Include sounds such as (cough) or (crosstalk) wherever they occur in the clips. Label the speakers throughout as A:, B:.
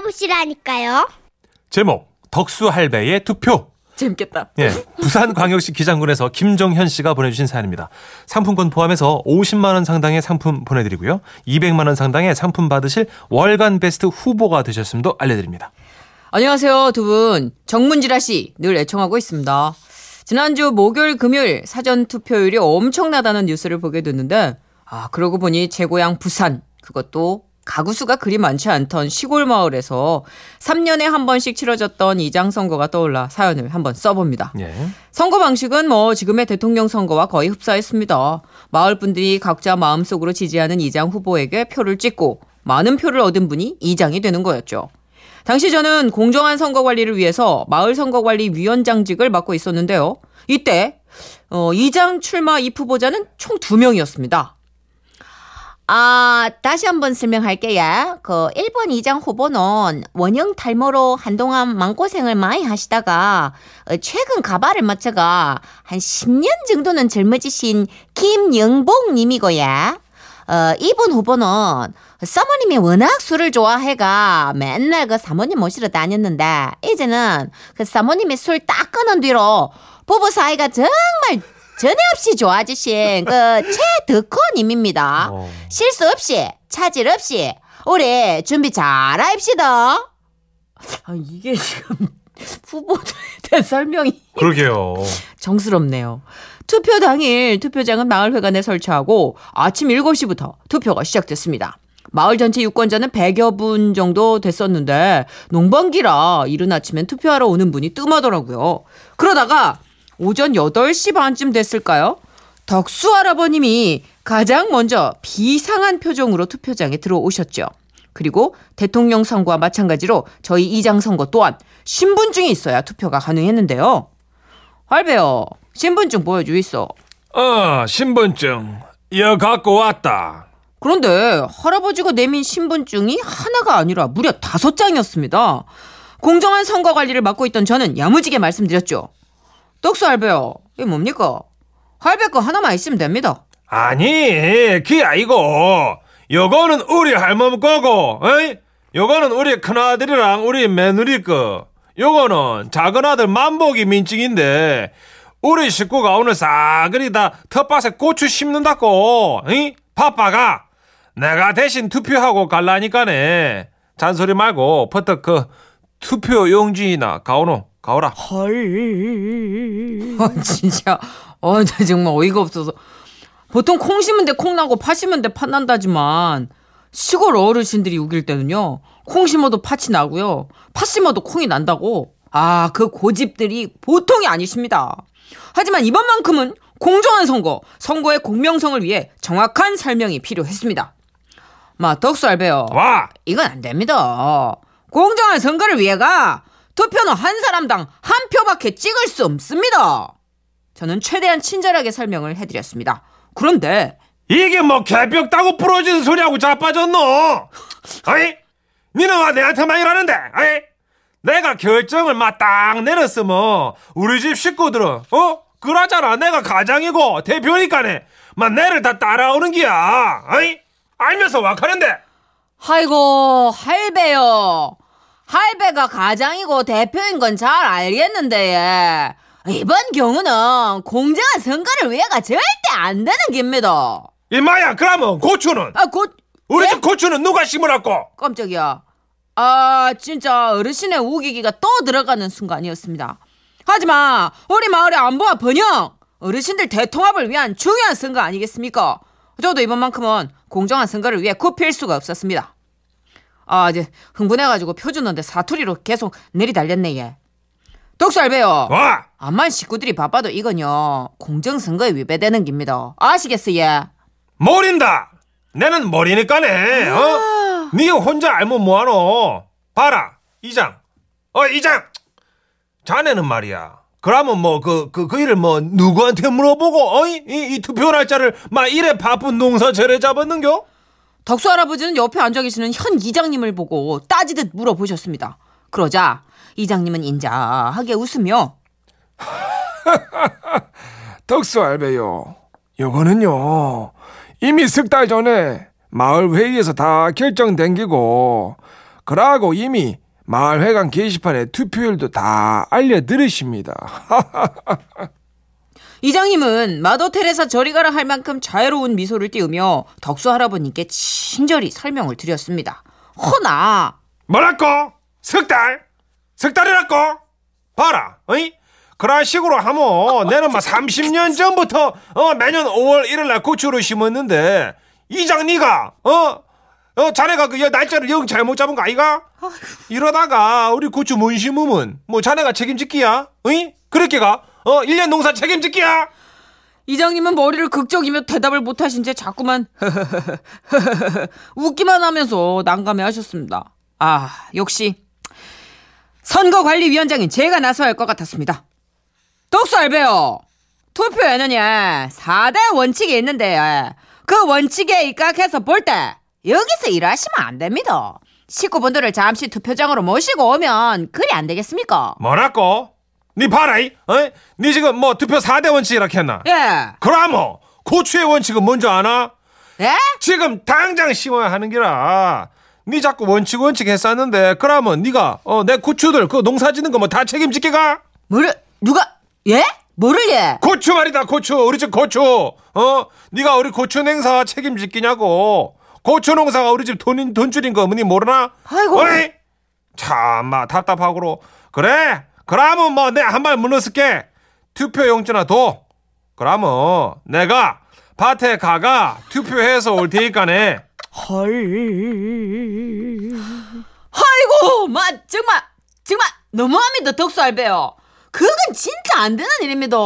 A: 알아보시라니까요.
B: 제목 덕수 할배의 투표.
C: 재밌겠다.
B: 예, 부산광역시 기장군에서 김정현 씨가 보내주신 사연입니다. 상품권 포함해서 50만 원 상당의 상품 보내드리고요. 200만 원 상당의 상품 받으실 월간 베스트 후보가 되셨음도 알려드립니다.
C: 안녕하세요, 두 분. 정문지라 씨, 늘 애청하고 있습니다. 지난주 목요일, 금요일 사전 투표율이 엄청나다는 뉴스를 보게 됐는데, 아, 그러고 보니 제 고향 부산, 그것도 가구 수가 그리 많지 않던 시골 마을에서 3년에 한 번씩 치러졌던 이장 선거가 떠올라 사연을 한번 써봅니다.
B: 예.
C: 선거 방식은 뭐 지금의 대통령 선거와 거의 흡사했습니다. 마을 분들이 각자 마음속으로 지지하는 이장 후보에게 표를 찍고 많은 표를 얻은 분이 이장이 되는 거였죠. 당시 저는 공정한 선거 관리를 위해서 마을 선거관리위원장직을 맡고 있었는데요. 이때 어, 이장 출마 입 후보자는 총두 명이었습니다. 아, 다시 한번 설명할게요. 그 1번 이장 후보는 원형 탈모로 한동안 마음고생을 많이 하시다가 어, 최근 가발을 맞춰가 한 10년 정도는 젊어지신 김영복 님이고요. 어, 2번 후보는 사모님이 워낙 술을 좋아해가 맨날 그 사모님 모시러 다녔는데 이제는 그 사모님이 술 딱 끊은 뒤로 부부 사이가 정말 전에 없이 좋아지신 그 최덕호님입니다.
B: 어.
C: 실수 없이 차질 없이 우리 준비 잘 합시다. 아 이게 지금 후보자에 대한 설명이
B: 그러게요.
C: 정스럽네요. 투표 당일 투표장은 마을회관에 설치하고 아침 7시부터 투표가 시작됐습니다. 마을 전체 유권자는 100여 분 정도 됐었는데 농번기라 이른 아침엔 투표하러 오는 분이 뜸하더라고요. 그러다가 오전 8시 반쯤 됐을까요? 덕수 할아버님이 가장 먼저 비상한 표정으로 투표장에 들어오셨죠. 그리고 대통령 선거와 마찬가지로 저희 이장 선거 또한 신분증이 있어야 투표가 가능했는데요. 할배요. 신분증 보여주있어.
B: 어, 신분증. 여 갖고 왔다.
C: 그런데 할아버지가 내민 신분증이 하나가 아니라 무려 다섯 장이었습니다. 공정한 선거 관리를 맡고 있던 저는 야무지게 말씀드렸죠. 떡수 할배요. 이게 뭡니까? 할배 거 하나만 있으면 됩니다.
B: 아니, 그게 아니고. 요거는 우리 할머니 거고, 어이? 요거는 우리 큰아들이랑 우리 며느리 거. 요거는 작은 아들 만복이 민증인데, 우리 식구가 오늘 싸그리 다 텃밭에 고추 심는다고, 이? 파빠가 내가 대신 투표하고 갈라니까네. 잔소리 말고, 퍼뜩 그 투표 용지나 가오노, 가오라.
C: 헐. 아, 진짜. 어, 나 정말 어이가 없어서. 보통 콩 심은 데 콩 나고 팥 심은데 팥 난다지만 시골 어르신들이 우길 때는요. 콩 심어도 팥이 나고요. 팥 심어도 콩이 난다고. 아, 그 고집들이 보통이 아니십니다. 하지만 이번만큼은 공정한 선거, 선거의 공명성을 위해 정확한 설명이 필요했습니다. 마, 덕수 알배요.
B: 와!
C: 이건 안 됩니다. 공정한 선거를 위해가 투표는 한 사람당 한 표밖에 찍을 수 없습니다. 저는 최대한 친절하게 설명을 해드렸습니다. 그런데
B: 이게 뭐 개벽 따고 부러지는 소리하고 자빠졌노? 아이? 니는 왜 내한테만 이러는데? 아이? 내가 결정을 막딱 내렸으면 우리 집 식구들은 어? 그러잖아 내가 가장이고 대표니까네 막 내를 다 따라오는 기야 아이? 알면서 와카는데
C: 아이고 할배요. 할배가 가장이고 대표인 건 잘 알겠는데 예. 이번 경우는 공정한 선거를 위해가 절대 안 되는 겁니다.
B: 이마야 그러면 고추는
C: 아, 곧
B: 우리
C: 예?
B: 집 고추는 누가 심으라고?
C: 깜짝이야. 아, 진짜 어르신의 우기기가 또 들어가는 순간이었습니다. 하지만 우리 마을의 안보와 번영, 어르신들 대통합을 위한 중요한 선거 아니겠습니까? 저도 이번만큼은 공정한 선거를 위해 굽힐 수가 없었습니다. 아, 이제 흥분해가지고 표 주는데 사투리로 계속 내리달렸네, 얘. 독살배요.
B: 와!
C: 암만 식구들이 바빠도 이건요, 공정선거에 위배되는 겁니다. 아시겠어요, 예?
B: 모른다. 내는 모르니까네. 어? 네 혼자 알면 뭐하노? 봐라 이장. 어 이장. 자네는 말이야. 그러면 뭐 그 그 그 일을 뭐 누구한테 물어보고 어이 이, 이 투표 날짜를 막 이래 바쁜 농사철에 잡았는겨?
C: 덕수 할아버지는 옆에 앉아 계시는 현 이장님을 보고 따지듯 물어보셨습니다. 그러자 이장님은 인자하게 웃으며 (laughs)
D: 덕수 알배요. 요거는요. 이미 석 달 전에 마을 회의에서 다 결정된 기고 그러고 이미 마을 회관 게시판에 투표율도 다 알려 드리십니다. (laughs)
C: 이장님은 마더 테레사 저리 가라 할 만큼 자유로운 미소를 띄우며 덕수 할아버님께 친절히 설명을 드렸습니다. 허나
B: 뭐랄까? 석 달? 석 달이랄까? 봐라, 어이? 그런 식으로 하면 내는 막 30년 전부터 어, 매년 5월 1일 날 고추를 심었는데 이장 니가 어? 어 자네가 그 날짜를 영 잘못 잡은 거 아이가? 이러다가 우리 고추 못 심으면 뭐 자네가 책임질기야? 어이? 그렇게 가? 어 1년 농사 책임질기야?
C: 이장님은 머리를 극적이며 대답을 못하신 채 자꾸만 (laughs) 웃기만 하면서 난감해 하셨습니다. 아 역시 선거관리위원장인 제가 나서야 할 것 같았습니다. 독수 알베요. 투표에는요 4대 원칙이 있는데 그 원칙에 입각해서 볼 때 여기서 일하시면 안 됩니다. 식구분들을 잠시 투표장으로 모시고 오면 그리 안 되겠습니까?
B: 뭐라고? 니 봐라 이? 어? 니 지금 뭐 투표 4대 원칙이라 했나?
C: 예.
B: 그럼 고추의 원칙은 뭔지 아나?
C: 예?
B: 지금 당장 심어야 하는 기라. 니 자꾸 원칙 원칙 했었는데 그러면 니가 어, 내 고추들 그 농사 짓는 거 뭐 다 책임지기가?
C: 뭐를 누가 예? 뭐를 예?
B: 고추 말이다 고추 우리 집 고추 어 니가 우리 고추 냉사 책임지기냐고 고추 농사가 우리 집 돈인 돈줄인 거니 모르나?
C: 아이고.
B: 어이? 참마 답답하고로 그래 그러면 뭐 내 한발 물러쓸게 투표 용지나 둬 그러면 내가 밭에 가가 투표해서 올 테니까네
C: 아이고, 마 정말 정말 너무합니다, 덕수알배요. 그건 진짜 안 되는 일입니다.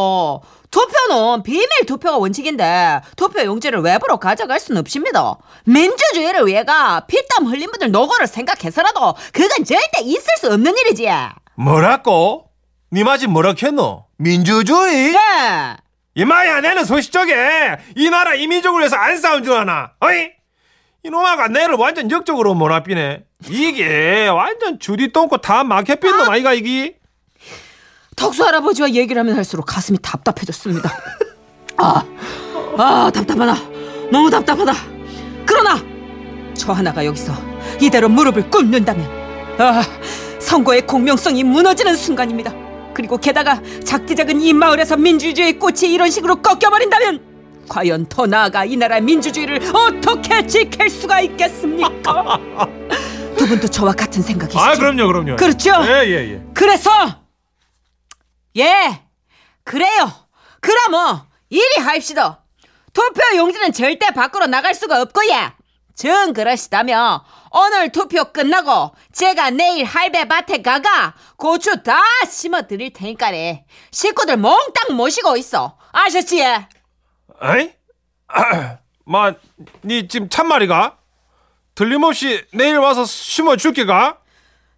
C: 투표는 비밀 투표가 원칙인데 투표 용지를 외부로 가져갈 수는 없습니다. 민주주의를 위해가 피땀 흘린 분들 노고를 생각해서라도 그건 절대 있을 수 없는 일이지.
B: 뭐라고? 니 맞이 뭐라 했노? 민주주의?
C: 네.
B: 이마야 내는 소식적에 이 나라 이민족을 위해서 안 싸운 줄 아나? 어이? 이놈아가 내를 완전 역적으로 몰아삐네. 이게 완전 주디 똥꼬 다 막혀 삐는 놈 아 이가 이기?
C: 덕수 할아버지와 얘기를 하면 할수록 가슴이 답답해졌습니다. 아, 아, 답답하다. 너무 답답하다. 그러나 저 하나가 여기서 이대로 무릎을 꿇는다면 아, 선거의 공명성이 무너지는 순간입니다. 그리고 게다가 작디작은 이 마을에서 민주주의 꽃이 이런 식으로 꺾여버린다면 과연 더 나아가 이 나라의 민주주의를 어떻게 지킬 수가 있겠습니까? (laughs) 두 분도 저와 같은 생각이시죠?
B: 아 그럼요 그럼요.
C: 그렇죠?
B: 예예 예.
C: 그래서 예 그래요 그럼 뭐 이리 하입시다 투표 용지는 절대 밖으로 나갈 수가 없고 예 정 그러시다면 오늘 투표 끝나고 제가 내일 할배 밭에 가가 고추 다 심어 드릴 테니까네 식구들 몽땅 모시고 있어 아셨지 예?
B: 아이? 마니 지금 참말이가? 틀림없이 내일 와서 심어 줄게가?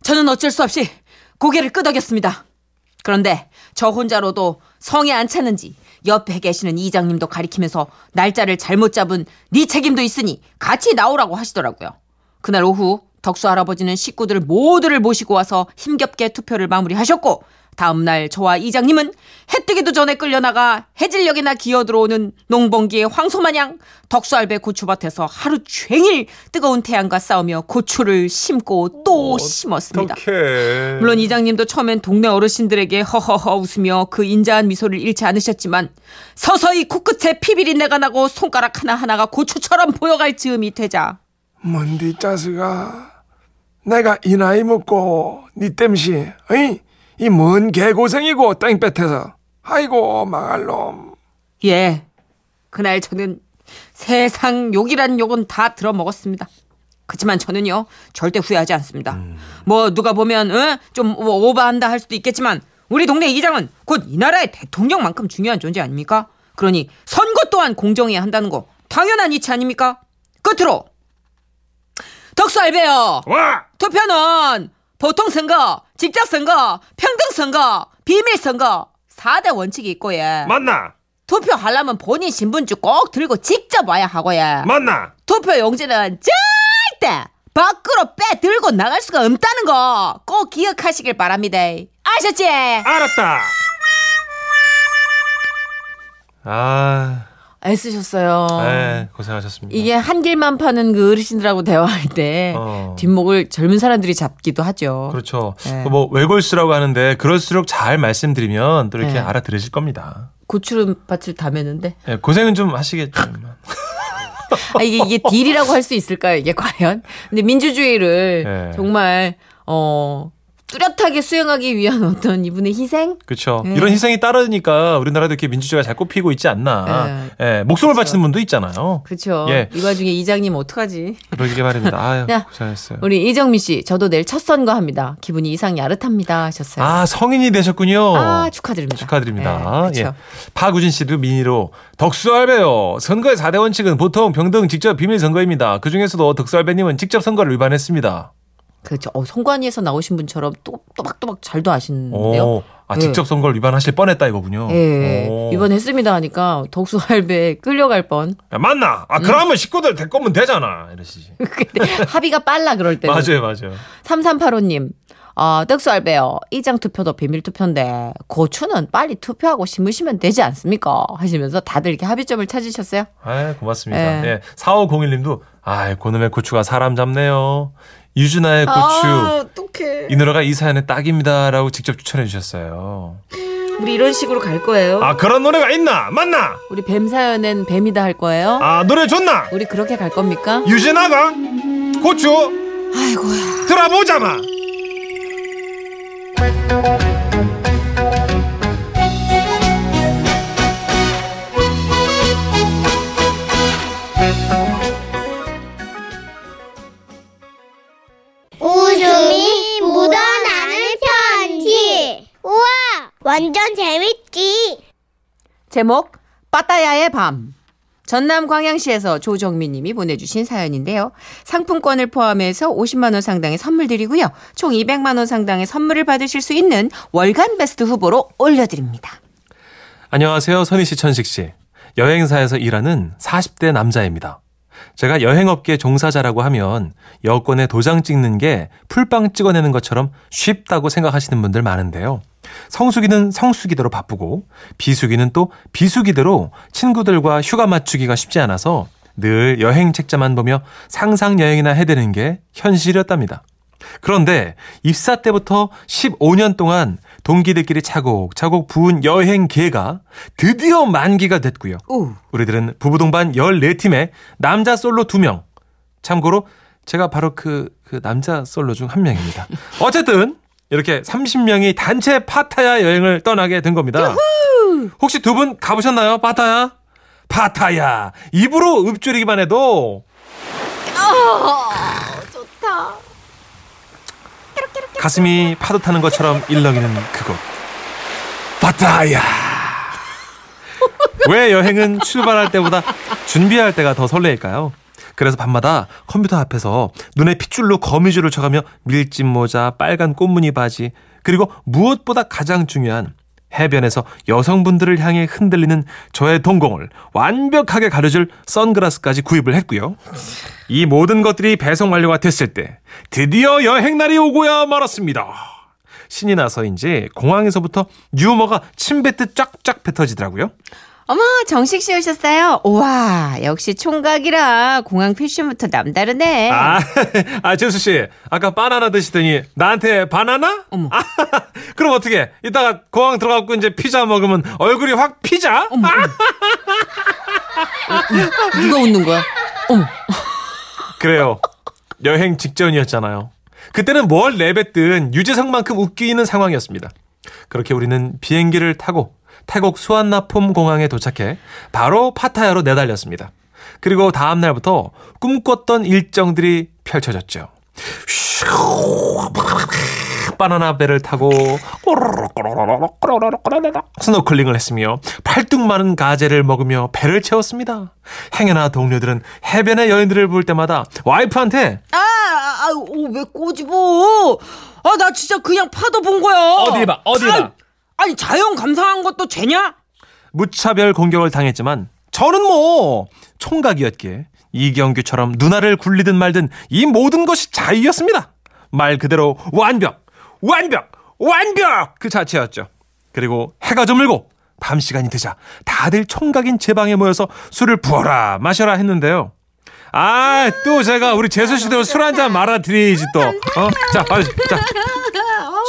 C: 저는 어쩔 수 없이 고개를 끄덕였습니다. 그런데 저 혼자로도 성에 안 차는지 옆에 계시는 이장님도 가리키면서 날짜를 잘못 잡은 네 책임도 있으니 같이 나오라고 하시더라고요. 그날 오후 덕수 할아버지는 식구들 모두를 모시고 와서 힘겹게 투표를 마무리하셨고 다음날 저와 이장님은 해 뜨기도 전에 끌려나가 해질녘이나 기어들어오는 농번기의 황소마냥 덕수알배 고추밭에서 하루 종일 뜨거운 태양과 싸우며 고추를 심고 또 심었습니다.
B: 어떡해.
C: 물론 이장님도 처음엔 동네 어르신들에게 허허허 웃으며 그 인자한 미소를 잃지 않으셨지만 서서히 코끝에 피비린내가 나고 손가락 하나하나가 고추처럼 보여갈 즈음이 되자
D: 뭔디 짜스가 내가 이 나이 먹고 니 땜시 어이 이 뭔 개고생이고 땡볕에서 아이고 망할 놈
C: 예 그날 저는 세상 욕이란 욕은 다 들어 먹었습니다. 그렇지만 저는요 절대 후회하지 않습니다. 뭐 누가 보면 어? 좀 오버한다 할 수도 있겠지만 우리 동네 이장은 곧 이 나라의 대통령만큼 중요한 존재 아닙니까? 그러니 선거 또한 공정해야 한다는 거 당연한 이치 아닙니까? 끝으로 덕수 알베요.
B: 와!
C: 투표는 보통 선거, 직접 선거, 평등 선거, 비밀 선거 4대 원칙이 있고 예.
B: 맞나?
C: 투표하려면 본인 신분증 꼭 들고 직접 와야 하고 예.
B: 맞나?
C: 투표 용지는 절대 밖으로 빼 들고 나갈 수가 없다는 거 꼭 기억하시길 바랍니다. 아셨지?
B: 알았다. 아,
C: 애쓰셨어요.
B: 네, 고생하셨습니다.
C: 이게 한 길만 파는 그 어르신들하고 대화할 때
B: 어.
C: 뒷목을 젊은 사람들이 잡기도 하죠.
B: 그렇죠.
C: 네.
B: 뭐 외골수라고 하는데 그럴수록 잘 말씀드리면 또 이렇게
C: 네.
B: 알아들으실 겁니다.
C: 고추밭을 다 매는데
B: 예, 고생은 좀 하시겠죠.
C: 아, 이게 이게 딜이라고 할 수 있을까요? 이게 과연? 근데 민주주의를
B: 네.
C: 정말 어 뚜렷하게 수행하기 위한 (laughs) 어떤 이분의 희생?
B: 그렇죠.
C: 네.
B: 이런 희생이 따르니까 우리나라도 이렇게 민주주의가 잘 꼽히고 있지 않나. 예, 목숨을 바치는 분도 있잖아요.
C: 그렇죠.
B: 예.
C: 이 와중에 이장님 어떡하지?
B: 그러게 말입니다. 아유,
C: 야,
B: 고생했어요.
C: 우리 이정미 씨, 저도 내일 첫 선거합니다. 기분이 이상 야릇합니다 하셨어요.
B: 아, 성인이 되셨군요.
C: 아, 축하드립니다.
B: 축하드립니다.
C: 네,
B: 예.
C: 그렇죠.
B: 박우진 씨도 미니로 덕수알배요. 선거의 4대 원칙은 보통 병등 직접 비밀 선거입니다. 그 중에서도 덕수알배님은 직접 선거를 위반했습니다.
C: 그렇죠. 어, 선관위에서 나오신 분처럼 또, 또박또박 잘도 아시는데요.
B: 오, 아,
C: 네.
B: 직접 선거를 위반하실 뻔했다 이거군요.
C: 예.
B: 오.
C: 이번 했습니다 하니까 덕수 할배 끌려갈 뻔.
B: 야, 맞나? 아, 그러면 식구들 데리고 오면 되잖아. 이러시지. (laughs)
C: 합의가 빨라 그럴 때는.
B: 맞아요, 맞아요.
C: 3385님. 어, 덕수 할배요. 이장 투표도 비밀 투표인데 고추는 빨리 투표하고 심으시면 되지 않습니까? 하시면서 다들 이렇게 합의점을 찾으셨어요.
B: 아, 고맙습니다.
C: 예.
B: 예. 4501님도 아, 고놈의 고추가 사람 잡네요. 유준아의 고추.
C: 아, 어떡해.
B: 이 노래가 이 사연의 딱입니다라고 직접 추천해 주셨어요.
C: 우리 이런 식으로 갈 거예요.
B: 아 그런 노래가 있나? 맞나?
C: 우리 뱀 사연엔 뱀이다 할 거예요.
B: 아 노래 좋나?
C: 우리 그렇게 갈 겁니까?
B: 유진아가 고추
C: 아이고야.
B: 들어보자마.
A: 완전 재밌지.
C: 제목 빠따야의 밤. 전남 광양시에서 조정민 님이 보내주신 사연인데요. 상품권을 포함해서 50만 원 상당의 선물 드리고요. 총 200만 원 상당의 선물을 받으실 수 있는 월간 베스트 후보로 올려드립니다.
B: 안녕하세요 선희 씨 천식 씨. 여행사에서 일하는 40대 남자입니다. 제가 여행업계 종사자라고 하면 여권에 도장 찍는 게 풀빵 찍어내는 것처럼 쉽다고 생각하시는 분들 많은데요. 성수기는 성수기대로 바쁘고 비수기는 또 비수기대로 친구들과 휴가 맞추기가 쉽지 않아서 늘 여행 책자만 보며 상상 여행이나 해대는 게 현실이었답니다. 그런데 입사 때부터 15년 동안 동기들끼리 차곡차곡 부은 여행 계가 드디어 만기가 됐고요.
C: 오.
B: 우리들은 부부 동반 14팀에 남자 솔로 2명. 참고로 제가 바로 그, 그 남자 솔로 중 한 명입니다. (laughs) 어쨌든 이렇게 30명이 단체 파타야 여행을 떠나게 된 겁니다. 혹시 두 분 가보셨나요? 파타야? 파타야. 입으로 읊조리기만 해도 가슴이 파도 타는 것처럼 일렁이는 그곳. 파타야. 왜 여행은 출발할 때보다 준비할 때가 더 설레일까요? 그래서 밤마다 컴퓨터 앞에서 눈에 핏줄로 거미줄을 쳐가며 밀짚 모자, 빨간 꽃무늬 바지, 그리고 무엇보다 가장 중요한 해변에서 여성분들을 향해 흔들리는 저의 동공을 완벽하게 가려줄 선글라스까지 구입을 했고요. 이 모든 것들이 배송 완료가 됐을 때 드디어 여행날이 오고야 말았습니다. 신이 나서인지 공항에서부터 유머가 침뱉듯 쫙쫙 뱉어지더라고요.
C: 어머, 정식 씨 오셨어요? 우와, 역시 총각이라 공항 패션부터 남다르네.
B: 아, (laughs) 아, 재수 씨. 아까 바나나 드시더니 나한테 바나나?
C: 어머.
B: 아, (laughs) 그럼 어떻게? 이따가 공항 들어가고 이제 피자 먹으면 얼굴이 확 피자?
C: 어머, 어머. 누가 웃는 거야? 어머. (laughs)
B: 그래요. 여행 직전이었잖아요. 그때는 뭘 내뱉든 유재석만큼 웃기는 상황이었습니다. 그렇게 우리는 비행기를 타고 태국 수완나폼 공항에 도착해 바로 파타야로 내달렸습니다. 그리고 다음 날부터 꿈꿨던 일정들이 펼쳐졌죠. 바나나 배를 타고 스노클링을 했으며 팔뚝만한 가재를 먹으며 배를 채웠습니다. 행여나 동료들은 해변의 여인들을 볼 때마다 와이프한테
C: 아, 아, 아, 어, 왜 꼬집어? 아, 나 진짜 그냥 파도 본 거야.
B: 어디 봐, 어디 봐.
C: 아이, 아니, 자연 감상한 것도 죄냐?
B: 무차별 공격을 당했지만 저는 뭐 총각이었기에 이경규처럼 누나를 굴리든 말든 이 모든 것이 자유였습니다. 말 그대로 완벽, 완벽, 완벽 그 자체였죠. 그리고 해가 저물고 밤 시간이 되자 다들 총각인 제 방에 모여서 술을 부어라 마셔라 했는데요. 아, 또 제가 우리 재수 씨도 술 한 잔 말아 드려야지 또. 어? 자. 자.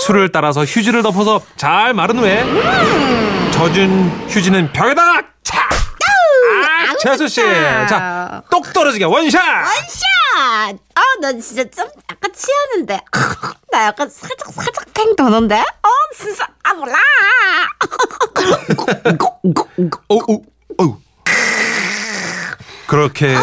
B: 술을 따라서 휴지를 덮어서 잘 마른 후에 젖은 휴지는 벽에다가 차. 아, 재수 씨. 자, 똑 떨어지게 원샷.
E: 아, 아, 나 진짜 좀 약간 취하는데. (laughs) 나 약간 살짝 살짝 팽 도는데. 어, 진짜 아 몰라.
B: 어우, (laughs) 어우, 어우. 그렇게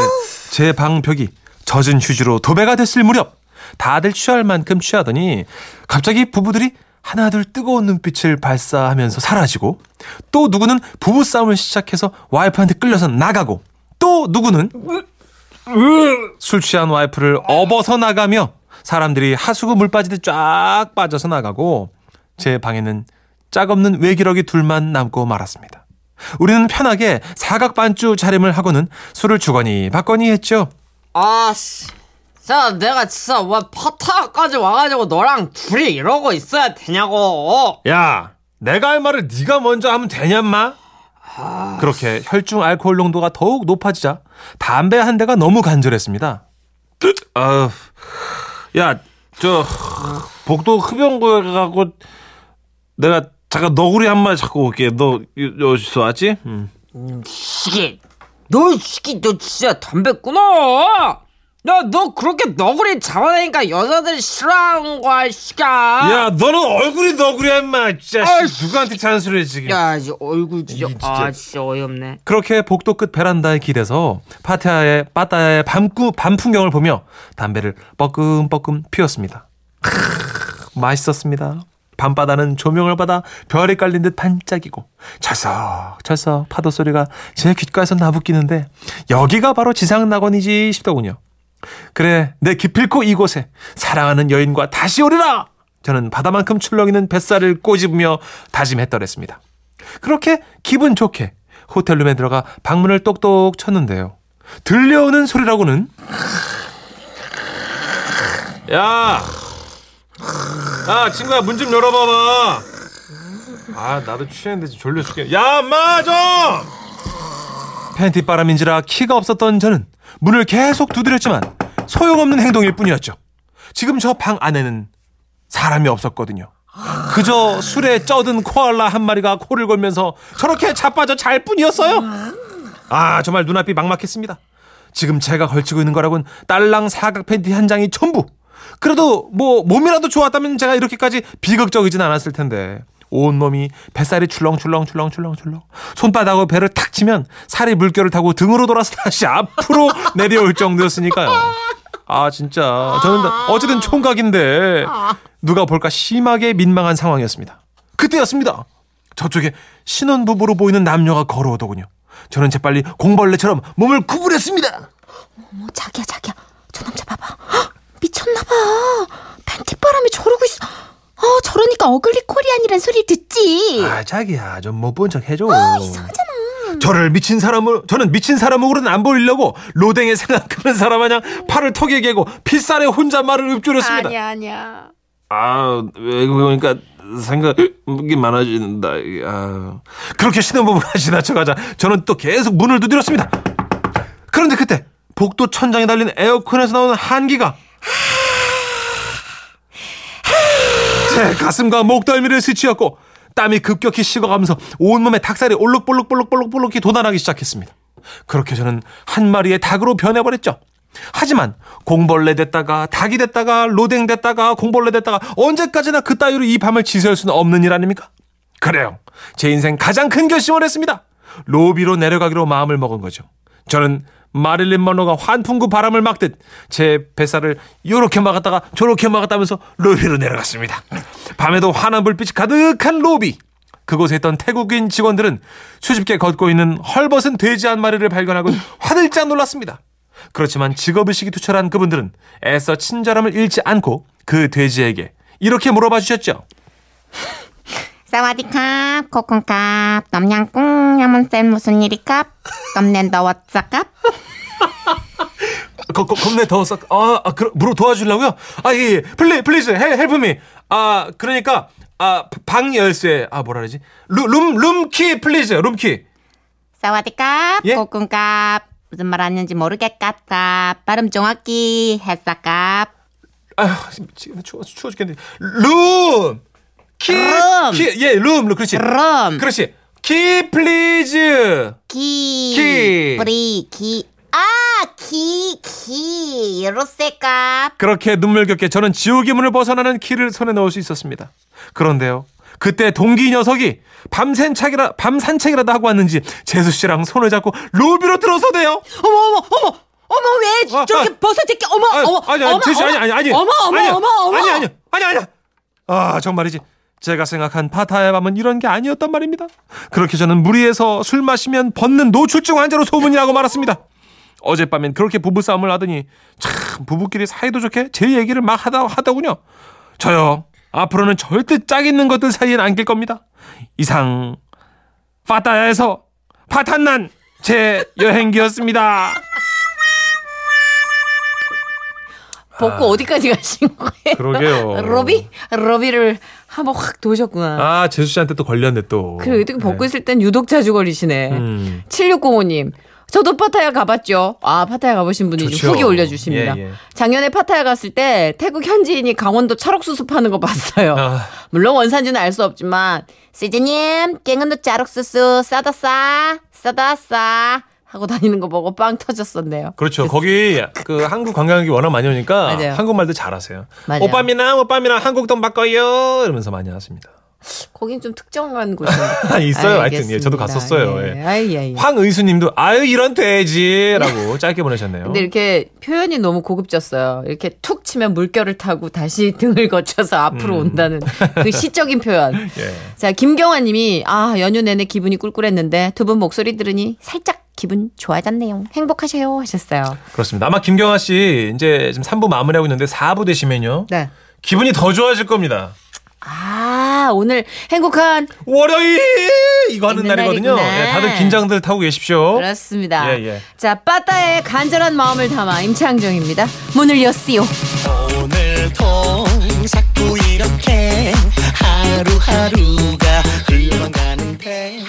B: 제 방 벽이 젖은 휴지로 도배가 됐을 무렵 다들 취할 만큼 취하더니 갑자기 부부들이 하나둘 뜨거운 눈빛을 발사하면서 사라지고 또 누구는 부부싸움을 시작해서 와이프한테 끌려서 나가고 또 누구는 술 취한 와이프를 업어서 나가며 사람들이 하수구 물 빠지듯 쫙 빠져서 나가고 제 방에는 짝없는 외기러기 둘만 남고 말았습니다. 우리는 편하게 사각 반주 차림을 하고는 술을 주거니 받거니 했죠.
C: 아씨. 자, 내가 진짜 왜 파타까지 와가지고 너랑 둘이 이러고 있어야 되냐고.
B: 야, 내가 할 말을 네가 먼저 하면 되냐, 마? 그렇게 혈중 알코올 농도가 더욱 높아지자 담배 한 대가 너무 간절했습니다. 아, 야, 저 복도 흡연구에 가고 내가 잠깐 너구리 한 마리 잡고 올게. 너 여- 어디서 왔지? 음.
C: 시기. 너 시기 너 진짜 담배 끊어. 야, 너 그렇게 너구리 잡아내니까 여자들 싫어하는 거야, 시가.
B: 야, 너는 얼굴이 너구리야, 임마. 진짜
C: 아이,
B: 씨, 누구한테 잔소리해 지금?
C: 야, 이 얼굴 진짜,
B: 진짜-
C: 아, 진짜 어이없네.
B: 그렇게 복도 끝 베란다에 기대서 파티아의 바다의 밤구 밤 풍경을 보며 담배를 뻐끔뻐끔 피웠습니다. 크으, 맛있었습니다. 밤바다는 조명을 받아 별이 깔린 듯 반짝이고 철썩철썩 파도 소리가 제 귓가에서 나부끼는데 여기가 바로 지상 낙원이지 싶더군요. 그래 내 기필코 이곳에 사랑하는 여인과 다시 오리라. 저는 바다만큼 출렁이는 뱃살을 꼬집으며 다짐했더랬습니다. 그렇게 기분 좋게 호텔룸에 들어가 방문을 똑똑 쳤는데요. 들려오는 소리라고는 야, 야 친구야 문 좀 열어봐봐. 아 나도 취했는데 지금 졸려 죽겠. 야, 좀. 팬티 바람인지라 키가 없었던 저는 문을 계속 두드렸지만 소용없는 행동일 뿐이었죠. 지금 저 방 안에는 사람이 없었거든요. 그저 술에 쩌든 코알라 한 마리가 코를 골면서 저렇게 자빠져 잘 뿐이었어요. 아, 정말 눈앞이 막막했습니다. 지금 제가 걸치고 있는 거라곤 딸랑 사각 팬티 한 장이 전부. 그래도 뭐 몸이라도 좋았다면 제가 이렇게까지 비극적이진 않았을 텐데. 온 몸이 뱃살이 출렁출렁출렁출렁출렁 손바닥으로 배를 탁 치면 살이 물결을 타고 등으로 돌아서 다시 앞으로 (laughs) 내려올 정도였으니까요. 아 진짜 저는 어쨌든 총각인데 누가 볼까 심하게 민망한 상황이었습니다. 그때였습니다. 저쪽에 신혼부부로 보이는 남녀가 걸어오더군요. 저는 재빨리 공벌레처럼 몸을 구부렸습니다.
E: 어머, 자기야, 자기야. 저 남자 봐봐. 헉, 미쳤나봐. 팬티바람이 저러고 있어. 어, 어글리 코리안이란 소리 듣지.
B: 아 자기야 좀 못 본 척 해줘. 이상하잖아. 저를 미친 사람으로 저는 미친 사람으로는 안 보이려고 로댕에 생각하는 사람 마냥 팔을 턱에 개고 필살에 혼잣말을 읊조렸습니다.
E: 아니야, 아니야.
B: 아, 왜 그러니까 생각이 많아진다. 아. 그렇게 신혼부부가 지나쳐가자 저는 또 계속 문을 두드렸습니다. 그런데 그때 복도 천장에 달린 에어컨에서 나오는 한기가 제 가슴과 목덜미를 스치었고 땀이 급격히 식어가면서 온몸에 닭살이 올록볼록볼록볼록볼록이 돋아나기 시작했습니다. 그렇게 저는 한 마리의 닭으로 변해버렸죠. 하지만 공벌레 됐다가 닭이 됐다가 로댕 됐다가 공벌레 됐다가 언제까지나 그 따위로 이 밤을 지새울 수는 없는 일 아닙니까? 그래요. 제 인생 가장 큰 결심을 했습니다. 로비로 내려가기로 마음을 먹은 거죠. 저는 마릴린 먼로가 환풍구 바람을 막듯 제 뱃살을 요렇게 막았다가 저렇게 막았다면서 로비로 내려갔습니다. 밤에도 환한 불빛이 가득한 로비. 그곳에 있던 태국인 직원들은 수줍게 걷고 있는 헐벗은 돼지 한 마리를 발견하고 화들짝 놀랐습니다. 그렇지만 직업의식이 투철한 그분들은 애써 친절함을 잃지 않고 그 돼지에게 이렇게 물어봐 주셨죠.
E: 사와디캅, 코콘캅, 똠양꿍, 야문센 무슨 일이캅? 똠넨더 왓츠캅?
B: 거, 거, 겁내 더웠어. 아, 아 그, 물어 도와주려고요? 아, 예, 예. 플리, 플리즈, 헬, 헬프미. 아, 그러니까, 아, 방 열쇠. 아, 뭐라 그러지? 룸, 룸, 룸키, 플리즈. 룸키.
E: 사와디캅,
B: 예?
E: 꼬꿍캅. 무슨 말 하는지 모르겠깝 깝. 발음 정확히 했사깝.
B: 아휴, 미치겠네. 추워, 추워 죽겠네. Room! Key,
E: room.
B: Key, 예, room, room, 그렇지.
E: 룸.
B: 그렇지. Key, please.
E: 기.
B: 키.
E: 뿌리, 기. 아, 기, 기. 로세깝.
B: 그렇게 눈물겹게 저는 지옥의 문을 벗어나는 키를 손에 넣을 수 있었습니다. 그런데요. 그때 동기 녀석이 밤 산책이라 밤 산책이라도 하고 왔는지 제수씨랑 손을 잡고 로비로 들어서대요.
C: 어머 어머 어머 어머 왜
B: 아,
C: 저렇게
B: 아.
C: 벗어제끼 어머
B: 아니,
C: 어머
B: 아니, 아니,
C: 어머
B: 재수 씨, 아니, 아니, 아니.
C: 어머 어머
B: 아니야.
C: 어머 어머
B: 아니, 아니, 아니, 아니. 아, 정말이지. 제가 생각한 파타야 밤은 이런 게 아니었단 말입니다. 그렇게 저는 무리해서 술 마시면 벗는 노출증 환자로 소문이 나고 말았습니다. 어젯밤엔 그렇게 부부싸움을 하더니 참 부부끼리 사이도 좋게 제 얘기를 막 하다 하더군요. 저요. 앞으로는 절대 짝 있는 것들 사이엔 안 낄 겁니다. 이상 파타야에서 파탄난 제 여행기였습니다. (laughs)
C: 벗고 어디까지 가신 거예요?
B: 그러게요.
C: 로비 로비를 한번 확 도셨구나.
B: 아, 재수 씨한테 또 걸렸네 또.
C: 그래 어떻게 벗고 있을 땐 유독 자주 걸리시네.
B: 음.
C: 7605님. 저도 파타야 가봤죠. 아, 파타야 가보신 분이 좀
B: 좋죠.
C: 후기 올려주십니다.
B: 예, 예.
C: 작년에 파타야 갔을 때 태국 현지인이 강원도 찰옥수수 파는 거 봤어요.
B: 아.
C: 물론 원산지는 알 수 없지만, 시즈님, 깽은도 찰옥수수 싸다 싸, 싸다 싸 하고 다니는 거 보고 빵 터졌었네요.
B: 그렇죠. 거기 (laughs) 그 한국 관광객이 워낙 많이 오니까
C: 맞아요.
B: 한국말도 잘하세요.
C: 맞아요.
B: 오빠미랑 오빠미랑 한국 돈 바꿔요 이러면서 많이 하십니다.
C: 거긴 좀 특정한 곳인데. (laughs)
B: 있어요. 하여튼 예, 저도 갔었어요. 예.
C: 아이, 아이.
B: 황의수님도 아유 이런 돼지라고 (laughs) 짧게 보내셨네요.
C: 근데 이렇게 표현이 너무 고급졌어요. 이렇게 툭 치면 물결을 타고 다시 (laughs) 등을 거쳐서 앞으로 온다는 그 시적인 표현.
B: 음. 예.
C: 자, 김경환 님이, 아, 연휴 내내 기분이 꿀꿀했는데 두 분 목소리 들으니 살짝 기분 좋아졌네요. 행복하셔요. 하셨어요.
B: 그렇습니다. 아마 김경아 씨 이제 지금 3부 마무리하고 있는데 4부 되시면요.
C: 네.
B: 기분이 더 좋아질 겁니다.
C: 아, 오늘 행복한
B: 월요일 이거 하는 날이거든요. 예, 다들 긴장들 타고 계십시오.
C: 그렇습니다.
B: 예, 예.
C: 자, 빠따의 간절한 마음을 담아 임창정입니다. 문을 여시오.
F: 오늘도 자꾸 이렇게 하루하루가 흘러가는데